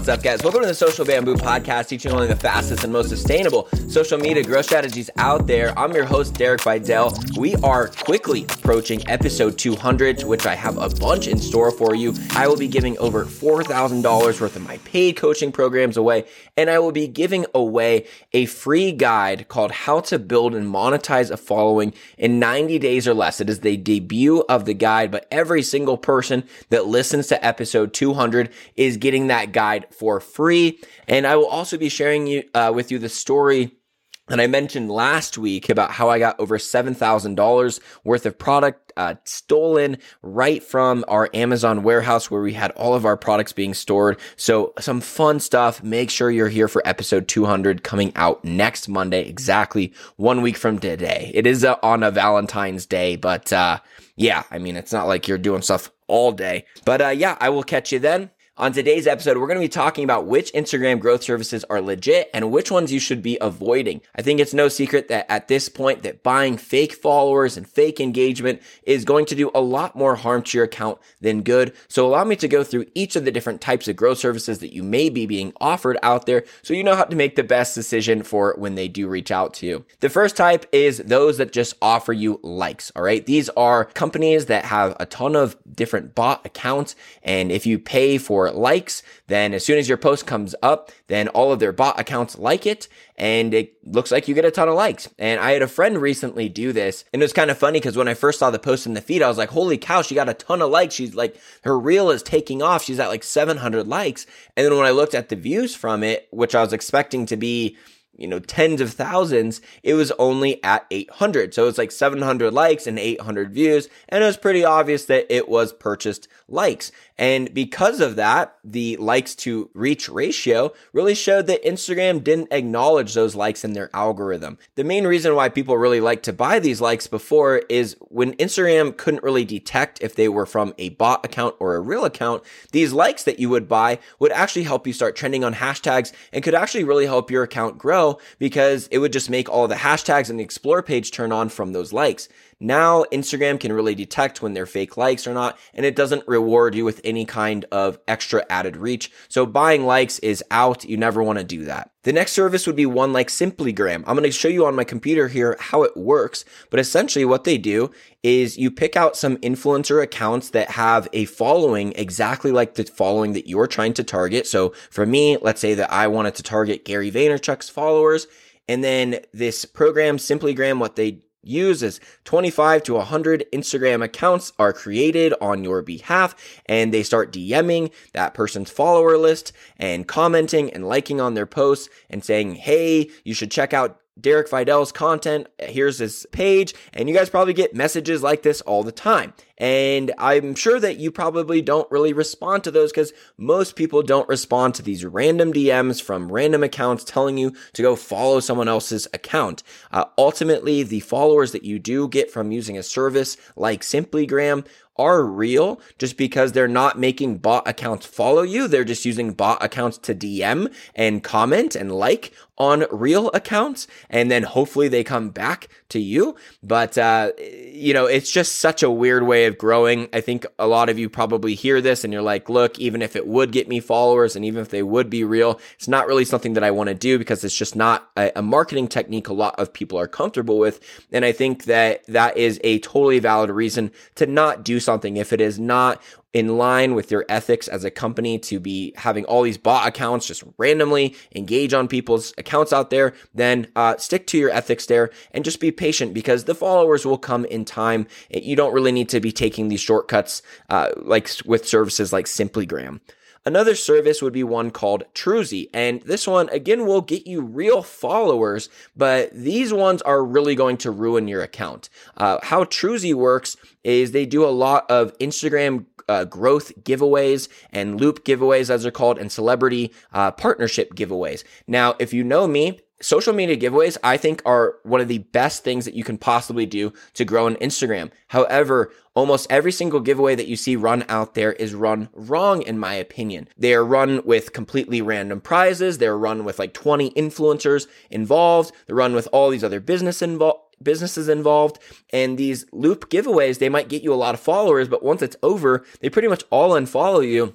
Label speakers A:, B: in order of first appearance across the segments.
A: What's up, guys? Welcome to the Social Bamboo Podcast, teaching only the fastest and most sustainable social media growth strategies out there. I'm your host, Derek Videll. We are quickly approaching episode 200, which I have a bunch in store for you. I will be giving over $4,000 worth of my paid coaching programs away, and I will be giving away a free guide called How to Build and Monetize a Following in 90 Days or Less. It is the debut of the guide, but every single person that listens to episode 200 is getting that guide for free. And I will also be sharing you uh, with you the story that I mentioned last week about how I got over $7,000 worth of product uh, stolen right from our Amazon warehouse where we had all of our products being stored. So some fun stuff. Make sure you're here for episode 200 coming out next Monday, exactly one week from today. It is uh, on a Valentine's Day, but uh, yeah, I mean, it's not like you're doing stuff all day. But uh, yeah, I will catch you then. On today's episode, we're going to be talking about which Instagram growth services are legit and which ones you should be avoiding. I think it's no secret that at this point that buying fake followers and fake engagement is going to do a lot more harm to your account than good. So allow me to go through each of the different types of growth services that you may be being offered out there so you know how to make the best decision for when they do reach out to you. The first type is those that just offer you likes. All right. These are companies that have a ton of different bot accounts. And if you pay for likes, then as soon as your post comes up, then all of their bot accounts like it and it looks like you get a ton of likes. And I had a friend recently do this and it was kind of funny because when I first saw the post in the feed, I was like, holy cow, she got a ton of likes. She's like, her reel is taking off. She's at like 700 likes. And then when I looked at the views from it, which I was expecting to be you know, tens of thousands, it was only at 800. So it's like 700 likes and 800 views. And it was pretty obvious that it was purchased likes. And because of that, the likes to reach ratio really showed that Instagram didn't acknowledge those likes in their algorithm. The main reason why people really like to buy these likes before is when Instagram couldn't really detect if they were from a bot account or a real account, these likes that you would buy would actually help you start trending on hashtags and could actually really help your account grow because it would just make all the hashtags in the explore page turn on from those likes. Now Instagram can really detect when they're fake likes or not, and it doesn't reward you with any kind of extra added reach. So buying likes is out. You never want to do that. The next service would be one like Simplygram. I'm going to show you on my computer here how it works, but essentially what they do is you pick out some influencer accounts that have a following exactly like the following that you're trying to target. So for me, let's say that I wanted to target Gary Vaynerchuk's followers. And then this program, Simplygram, what they uses. 25 to 100 Instagram accounts are created on your behalf and they start DMing that person's follower list and commenting and liking on their posts and saying, Hey, you should check out Derek Videll's content. Here's his page. And you guys probably get messages like this all the time. And I'm sure that you probably don't really respond to those because most people don't respond to these random DMs from random accounts telling you to go follow someone else's account. Uh, ultimately, the followers that you do get from using a service like Simplygram are real just because they're not making bot accounts follow you. They're just using bot accounts to DM and comment and like on real accounts. And then hopefully they come back to you. But, uh, you know, it's just such a weird way of growing. I think a lot of you probably hear this and you're like, look, even if it would get me followers and even if they would be real, it's not really something that I want to do because it's just not a, a marketing technique a lot of people are comfortable with. And I think that that is a totally valid reason to not do something if it is not in line with your ethics as a company to be having all these bot accounts just randomly engage on people's accounts out there, then uh, stick to your ethics there and just be patient because the followers will come in time. You don't really need to be taking these shortcuts uh, like with services like Simplygram. Another service would be one called Trusy. And this one, again, will get you real followers, but these ones are really going to ruin your account. Uh, how Trusy works is they do a lot of Instagram uh, growth giveaways and loop giveaways, as they're called, and celebrity uh, partnership giveaways. Now, if you know me, social media giveaways, I think, are one of the best things that you can possibly do to grow an Instagram. However, almost every single giveaway that you see run out there is run wrong, in my opinion. They are run with completely random prizes. They're run with like 20 influencers involved. They're run with all these other business involved businesses involved and these loop giveaways they might get you a lot of followers but once it's over they pretty much all unfollow you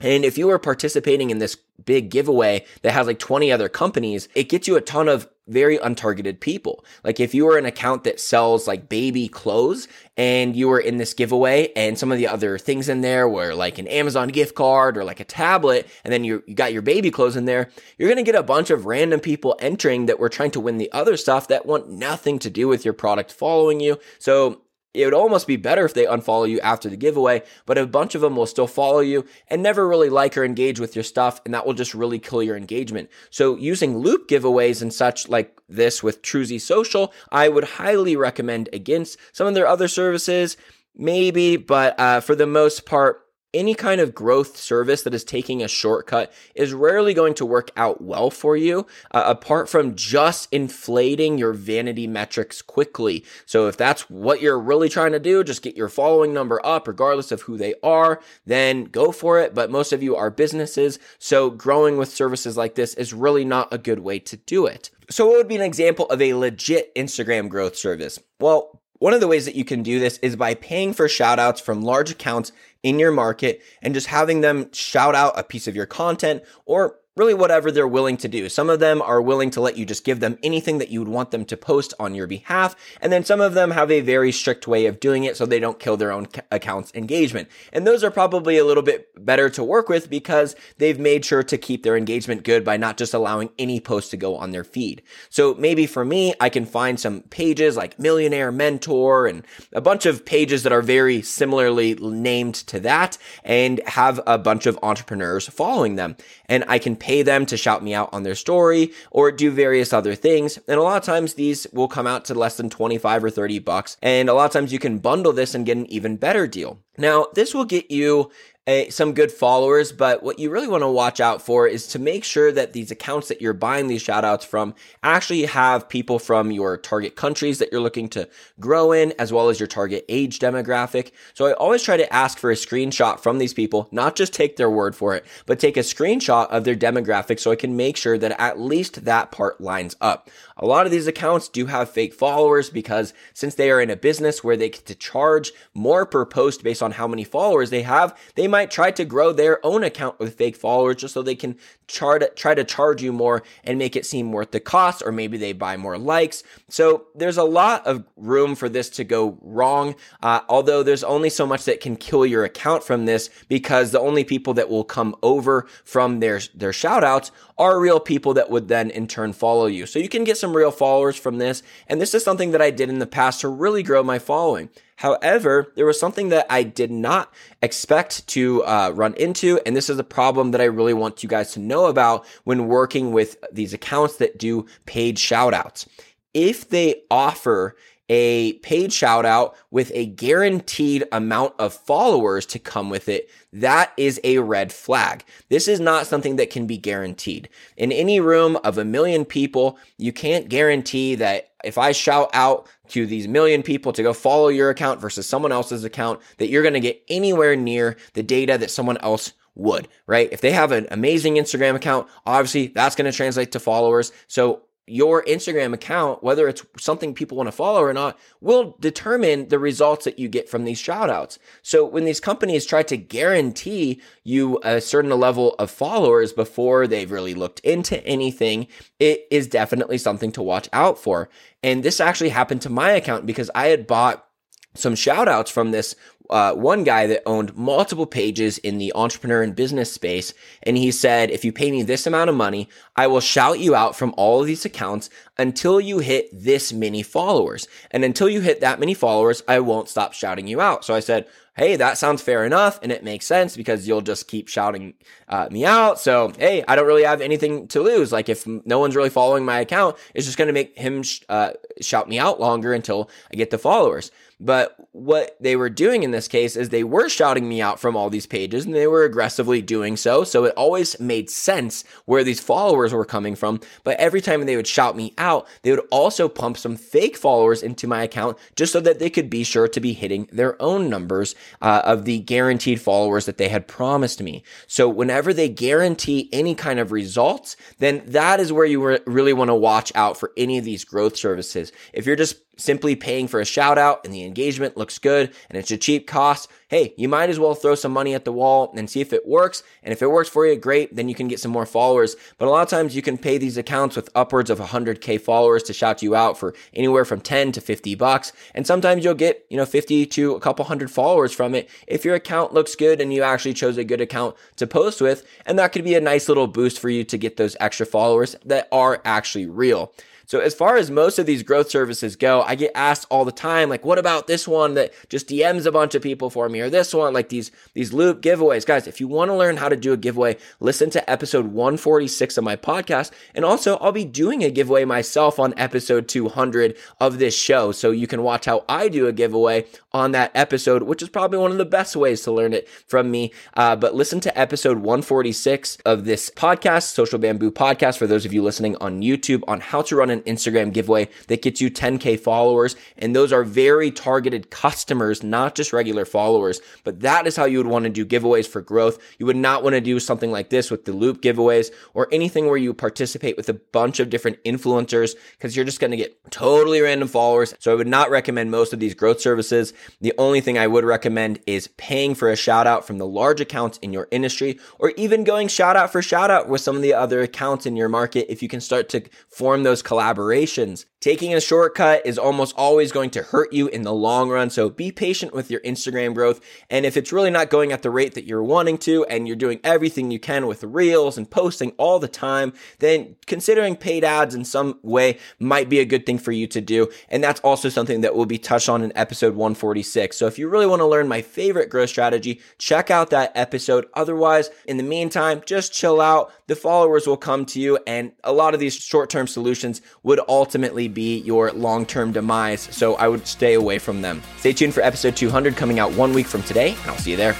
A: And if you are participating in this big giveaway that has like 20 other companies, it gets you a ton of very untargeted people. Like if you are an account that sells like baby clothes and you were in this giveaway and some of the other things in there were like an Amazon gift card or like a tablet and then you, you got your baby clothes in there, you're going to get a bunch of random people entering that were trying to win the other stuff that want nothing to do with your product following you. So it would almost be better if they unfollow you after the giveaway, but a bunch of them will still follow you and never really like or engage with your stuff, and that will just really kill your engagement. So using loop giveaways and such like this with Trusy Social, I would highly recommend against some of their other services, maybe, but uh, for the most part, any kind of growth service that is taking a shortcut is rarely going to work out well for you, uh, apart from just inflating your vanity metrics quickly. So if that's what you're really trying to do, just get your following number up, regardless of who they are, then go for it. But most of you are businesses, so growing with services like this is really not a good way to do it. So, what would be an example of a legit Instagram growth service? Well, one of the ways that you can do this is by paying for shoutouts from large accounts in your market and just having them shout out a piece of your content or really whatever they're willing to do. Some of them are willing to let you just give them anything that you would want them to post on your behalf. And then some of them have a very strict way of doing it so they don't kill their own account's engagement. And those are probably a little bit better to work with because they've made sure to keep their engagement good by not just allowing any post to go on their feed. So maybe for me, I can find some pages like Millionaire Mentor and a bunch of pages that are very similarly named to that and have a bunch of entrepreneurs following them. And I can pay them to shout me out on their story or do various other things. And a lot of times these will come out to less than 25 or 30 bucks. And a lot of times you can bundle this and get an even better deal. Now, this will get you a, some good followers, but what you really want to watch out for is to make sure that these accounts that you're buying these shoutouts from actually have people from your target countries that you're looking to grow in, as well as your target age demographic. So I always try to ask for a screenshot from these people, not just take their word for it, but take a screenshot of their demographic so I can make sure that at least that part lines up. A lot of these accounts do have fake followers because since they are in a business where they get to charge more per post based on how many followers they have, they might try to grow their own account with fake followers just so they can char- try to charge you more and make it seem worth the cost, or maybe they buy more likes. So there's a lot of room for this to go wrong, uh, although there's only so much that can kill your account from this because the only people that will come over from their, their shout outs are real people that would then in turn follow you. So you can get some real followers from this. And this is something that I did in the past to really grow my following. However, there was something that I did not expect to uh, run into, and this is a problem that I really want you guys to know about when working with these accounts that do paid shoutouts. If they offer a paid shout out with a guaranteed amount of followers to come with it, that is a red flag. This is not something that can be guaranteed. In any room of a million people, you can't guarantee that if I shout out to these million people to go follow your account versus someone else's account, that you're going to get anywhere near the data that someone else would, right? If they have an amazing Instagram account, obviously that's going to translate to followers. So your Instagram account, whether it's something people want to follow or not, will determine the results that you get from these shoutouts. So when these companies try to guarantee you a certain level of followers before they've really looked into anything, it is definitely something to watch out for. And this actually happened to my account because I had bought some shout outs from this uh, one guy that owned multiple pages in the entrepreneur and business space. And he said, if you pay me this amount of money, I will shout you out from all of these accounts until you hit this many followers. And until you hit that many followers, I won't stop shouting you out. So I said, Hey, that sounds fair enough. And it makes sense because you'll just keep shouting uh, me out. So, hey, I don't really have anything to lose. Like if no one's really following my account, it's just going to make him sh- uh, shout me out longer until I get the followers. But what they were doing in this case is they were shouting me out from all these pages and they were aggressively doing so. So it always made sense where these followers were coming from. But every time they would shout me out, they would also pump some fake followers into my account just so that they could be sure to be hitting their own numbers uh, of the guaranteed followers that they had promised me. So whenever they guarantee any kind of results, then that is where you re- really want to watch out for any of these growth services. If you're just simply paying for a shout out and the engagement looks good and it's a cheap cost, hey, you might as well throw some money at the wall and see if it works. And if it works for you, great, then you can get some more followers. But a lot of times you can pay these accounts with upwards of 100K followers to shout you out for anywhere from 10 to 50 bucks. And sometimes you'll get, you know, 50 to a couple hundred followers from it if your account looks good and you actually chose a good account to post with. And that could be a nice little boost for you to get those extra followers that are actually real. So as far as most of these growth services go, I get asked all the time, like, what about this one that just DMs a bunch of people for me or this one, like these, these loop giveaways. Guys, if you want to learn how to do a giveaway, listen to episode 146 of my podcast. And also I'll be doing a giveaway myself on episode 200 of this show. So you can watch how I do a giveaway on that episode, which is probably one of the best ways to learn it from me. Uh, but listen to episode 146 of this podcast, Social Bamboo Podcast, for those of you listening on YouTube on how to run an an Instagram giveaway that gets you 10K followers. And those are very targeted customers, not just regular followers. But that is how you would want to do giveaways for growth. You would not want to do something like this with the loop giveaways or anything where you participate with a bunch of different influencers because you're just going to get totally random followers. So I would not recommend most of these growth services. The only thing I would recommend is paying for a shout out from the large accounts in your industry or even going shout out for shout out with some of the other accounts in your market if you can start to form those collaborations collaborations. Taking a shortcut is almost always going to hurt you in the long run. So be patient with your Instagram growth. And if it's really not going at the rate that you're wanting to, and you're doing everything you can with reels and posting all the time, then considering paid ads in some way might be a good thing for you to do. And that's also something that will be touched on in episode 146. So if you really want to learn my favorite growth strategy, check out that episode. Otherwise, in the meantime, just chill out. The followers will come to you, and a lot of these short term solutions would ultimately be your long term demise. So I would stay away from them. Stay tuned for episode 200 coming out one week from today, and I'll see you there.